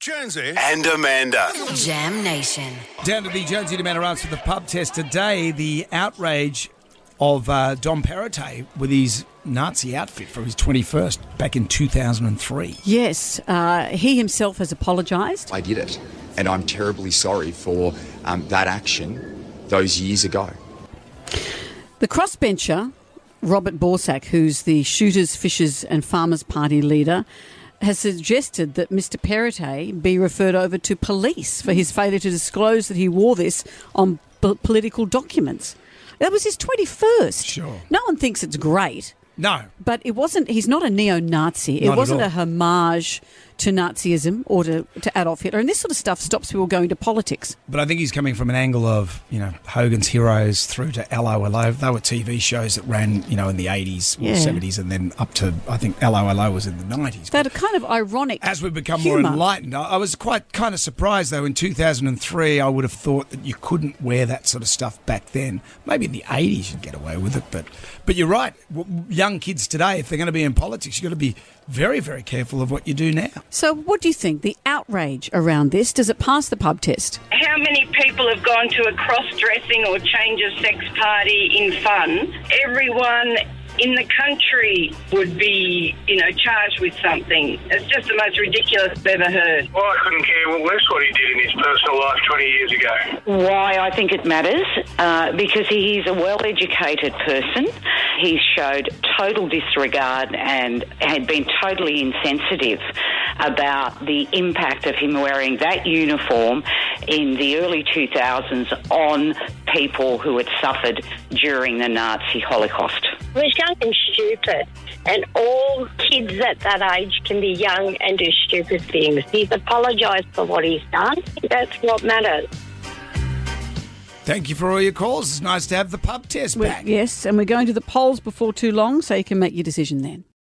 Jonesy. and Amanda. Jam Nation. Down to the Jonesy and Amanda answer the pub test today. The outrage of uh, Dom Perrottet with his Nazi outfit for his 21st back in 2003. Yes, uh, he himself has apologised. I did it. And I'm terribly sorry for um, that action those years ago. The crossbencher, Robert Borsak, who's the Shooters, Fishers and Farmers Party leader, has suggested that Mr. Perrottet be referred over to police for his failure to disclose that he wore this on p- political documents. That was his 21st. Sure. No one thinks it's great, No, but it wasn't, he's not a neo Nazi. It wasn't a homage to Nazism or to, to Adolf Hitler. And this sort of stuff stops people going to politics. but I think he's coming from an angle of, you know, Hogan's Heroes through to 'Allo 'Allo. They were TV shows that ran, you know, in the 80s or Yeah. 70s and then up to, I think 'Allo 'Allo was in the 90s. That kind of ironic. As we become more enlightened, I I was quite kind of surprised though. In 2003, I would have thought that you couldn't wear that sort of stuff back then. Maybe in the 80s you'd get away with it, but but you're right. Young kids today, if they're going to be in politics, you've got to be very, very careful of what you do now. So, what do you think? The outrage around this, does it pass the pub test? How many people have gone to a cross dressing or change of sex party in fun? Everyone in the country would be, you know, charged with something. It's just the most ridiculous I've ever heard. Well, I couldn't care less what he did in his personal life 20 years ago. Why I think it matters uh, because he is a well educated person. He showed total disregard and had been totally insensitive about the impact of him wearing that uniform in the early 2000s on people who had suffered during the Nazi Holocaust. He was young and stupid. And all kids at that age can be young and do stupid things. He's apologised for what he's done. That's what matters. Thank you for all your calls. It's nice to have the pub test We- back. yes, and we're going to the polls before too long, so you can make your decision then.